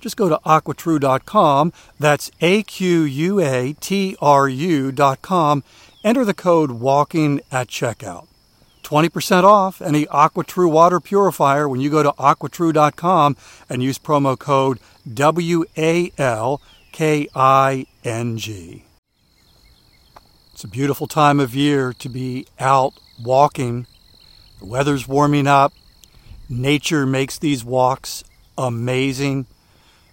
Just go to aquatru.com, that's A Q U A T R U.com, enter the code WALKING at checkout. 20% off any AquaTru water purifier when you go to aquatru.com and use promo code W A L K I N G. It's a beautiful time of year to be out walking. The weather's warming up. Nature makes these walks amazing.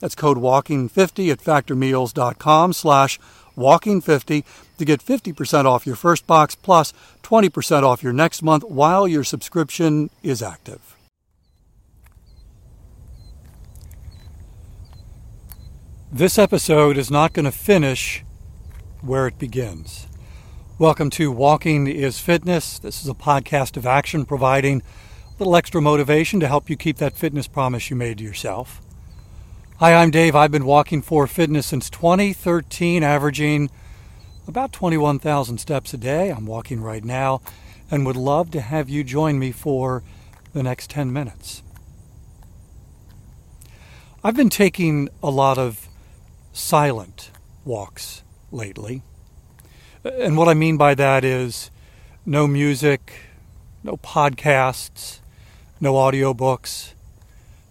That's code WALKING50 at factormeals.com slash WALKING50 to get 50% off your first box plus 20% off your next month while your subscription is active. This episode is not going to finish where it begins. Welcome to Walking is Fitness. This is a podcast of action providing a little extra motivation to help you keep that fitness promise you made to yourself. Hi, I'm Dave. I've been walking for fitness since 2013, averaging about 21,000 steps a day. I'm walking right now and would love to have you join me for the next 10 minutes. I've been taking a lot of silent walks lately. And what I mean by that is no music, no podcasts, no audiobooks,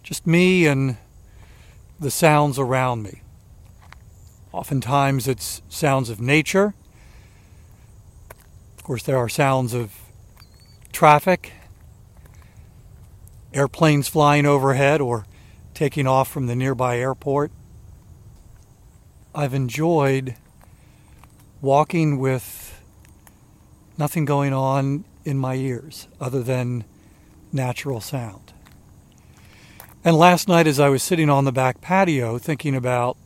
just me and the sounds around me. Oftentimes it's sounds of nature. Of course, there are sounds of traffic, airplanes flying overhead or taking off from the nearby airport. I've enjoyed walking with nothing going on in my ears other than natural sound. And last night, as I was sitting on the back patio thinking about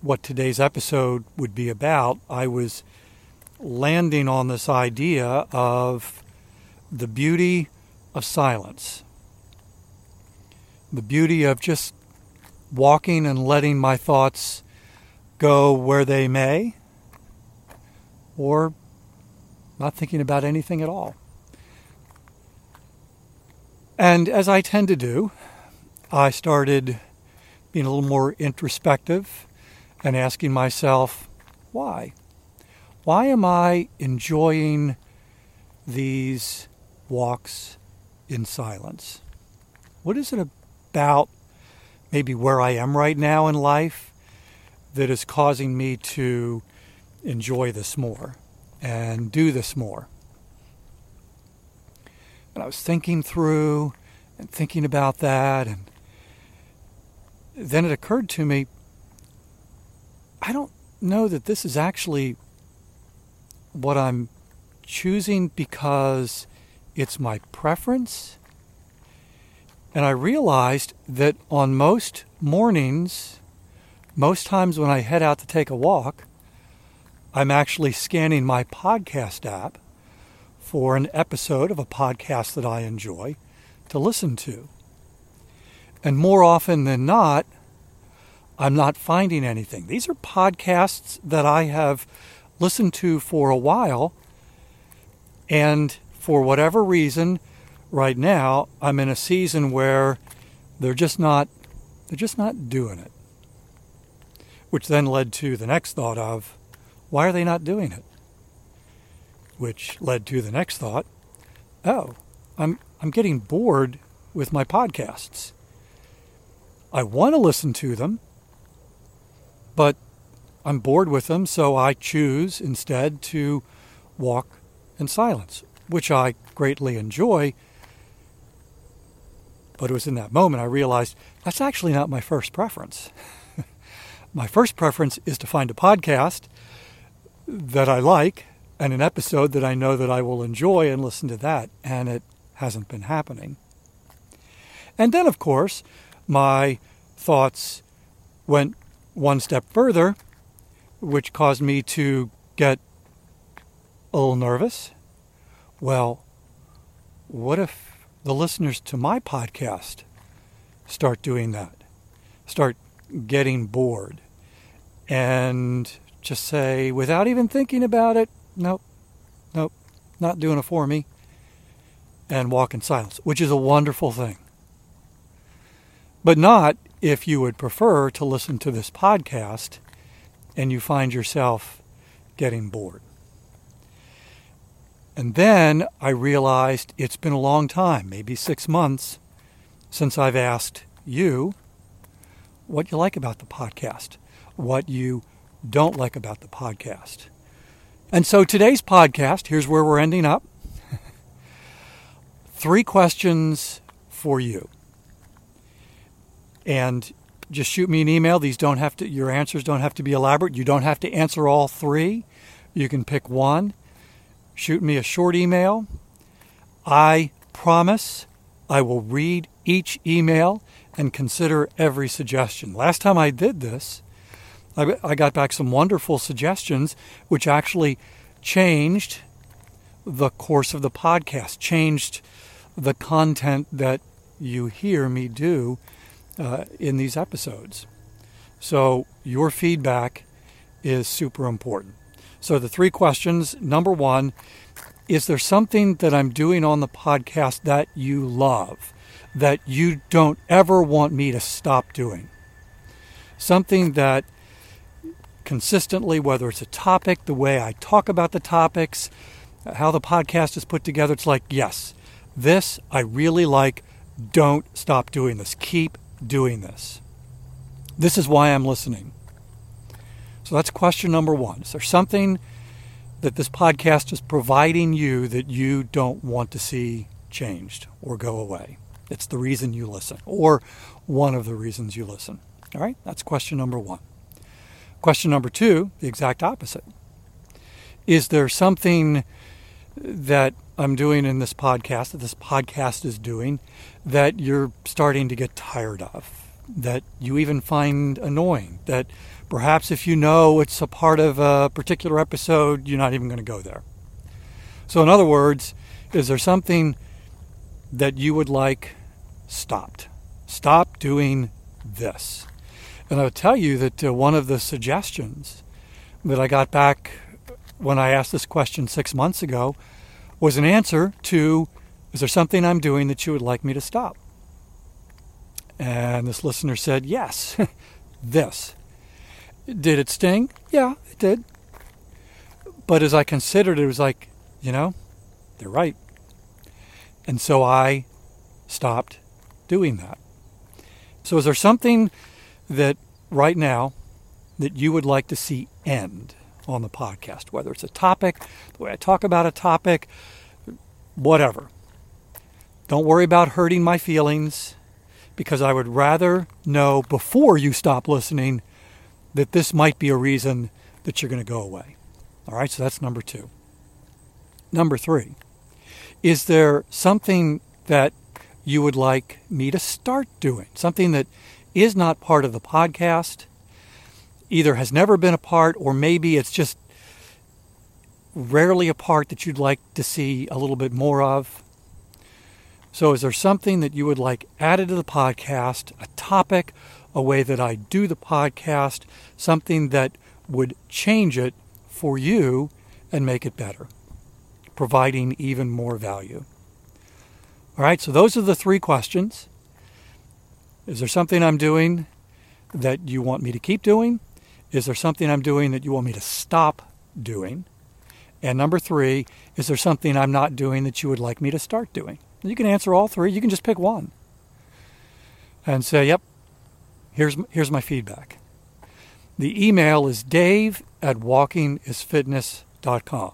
what today's episode would be about, I was landing on this idea of the beauty of silence, the beauty of just walking and letting my thoughts go where they may, or not thinking about anything at all. And as I tend to do, I started being a little more introspective and asking myself, why? Why am I enjoying these walks in silence? What is it about maybe where I am right now in life that is causing me to enjoy this more and do this more? And I was thinking through and thinking about that. And then it occurred to me I don't know that this is actually what I'm choosing because it's my preference. And I realized that on most mornings, most times when I head out to take a walk, I'm actually scanning my podcast app for an episode of a podcast that I enjoy to listen to. And more often than not, I'm not finding anything. These are podcasts that I have listened to for a while, and for whatever reason, right now I'm in a season where they're just not they're just not doing it. Which then led to the next thought of why are they not doing it? Which led to the next thought, oh, I'm I'm getting bored with my podcasts. I want to listen to them, but I'm bored with them, so I choose instead to walk in silence, which I greatly enjoy. But it was in that moment I realized that's actually not my first preference. my first preference is to find a podcast that I like and an episode that I know that I will enjoy and listen to that, and it hasn't been happening. And then, of course, my thoughts went one step further, which caused me to get a little nervous. Well, what if the listeners to my podcast start doing that? Start getting bored and just say, without even thinking about it, nope, nope, not doing it for me, and walk in silence, which is a wonderful thing. But not if you would prefer to listen to this podcast and you find yourself getting bored. And then I realized it's been a long time, maybe six months, since I've asked you what you like about the podcast, what you don't like about the podcast. And so today's podcast, here's where we're ending up. Three questions for you and just shoot me an email. These don't have to, your answers don't have to be elaborate. You don't have to answer all three. You can pick one. Shoot me a short email. I promise I will read each email and consider every suggestion. Last time I did this, I got back some wonderful suggestions, which actually changed the course of the podcast, changed the content that you hear me do uh, in these episodes. So, your feedback is super important. So, the three questions number one, is there something that I'm doing on the podcast that you love, that you don't ever want me to stop doing? Something that consistently, whether it's a topic, the way I talk about the topics, how the podcast is put together, it's like, yes, this I really like. Don't stop doing this. Keep doing this. This is why I'm listening. So that's question number one. Is there something that this podcast is providing you that you don't want to see changed or go away? It's the reason you listen, or one of the reasons you listen. All right, that's question number one. Question number two, the exact opposite. Is there something that I'm doing in this podcast, that this podcast is doing, that you're starting to get tired of, that you even find annoying, that perhaps if you know it's a part of a particular episode, you're not even going to go there. So, in other words, is there something that you would like stopped? Stop doing this. And I'll tell you that uh, one of the suggestions that I got back when I asked this question six months ago was an answer to Is there something I'm doing that you would like me to stop? And this listener said, Yes, this. Did it sting? Yeah, it did. But as I considered it, it was like, you know, they're right. And so I stopped doing that. So, is there something that right now that you would like to see end? On the podcast, whether it's a topic, the way I talk about a topic, whatever. Don't worry about hurting my feelings because I would rather know before you stop listening that this might be a reason that you're going to go away. All right, so that's number two. Number three, is there something that you would like me to start doing, something that is not part of the podcast, either has never been a part, or maybe it's just rarely a part that you'd like to see a little bit more of. So, is there something that you would like added to the podcast, a topic, a way that I do the podcast, something that would change it for you and make it better, providing even more value? All right, so those are the three questions. Is there something I'm doing that you want me to keep doing? Is there something I'm doing that you want me to stop doing? And number three, is there something I'm not doing that you would like me to start doing? You can answer all three. You can just pick one and say, yep, here's, here's my feedback. The email is dave at walkingisfitness.com.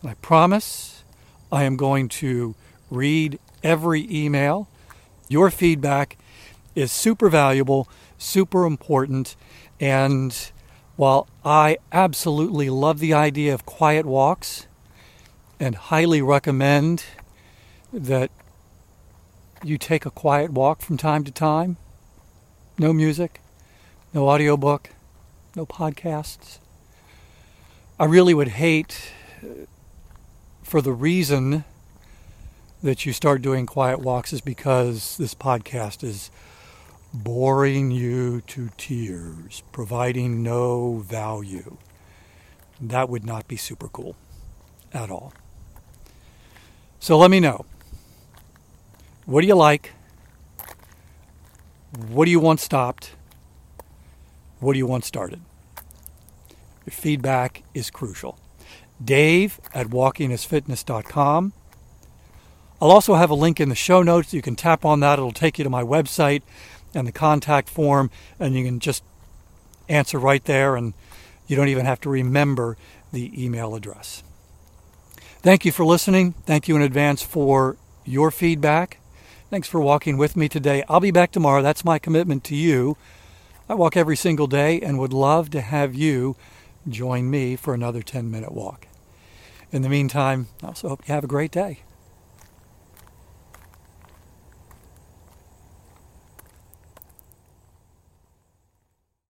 And I promise I am going to read every email. Your feedback is super valuable, super important, and while I absolutely love the idea of quiet walks and highly recommend that you take a quiet walk from time to time, no music, no audiobook, no podcasts, I really would hate for the reason that you start doing quiet walks is because this podcast is boring you to tears, providing no value. That would not be super cool at all. So let me know. What do you like? What do you want stopped? What do you want started? Your feedback is crucial. Dave at walkingisfitness.com I'll also have a link in the show notes. You can tap on that, it'll take you to my website and the contact form, and you can just answer right there, and you don't even have to remember the email address. Thank you for listening. Thank you in advance for your feedback. Thanks for walking with me today. I'll be back tomorrow. That's my commitment to you. I walk every single day and would love to have you join me for another 10 minute walk. In the meantime, I also hope you have a great day.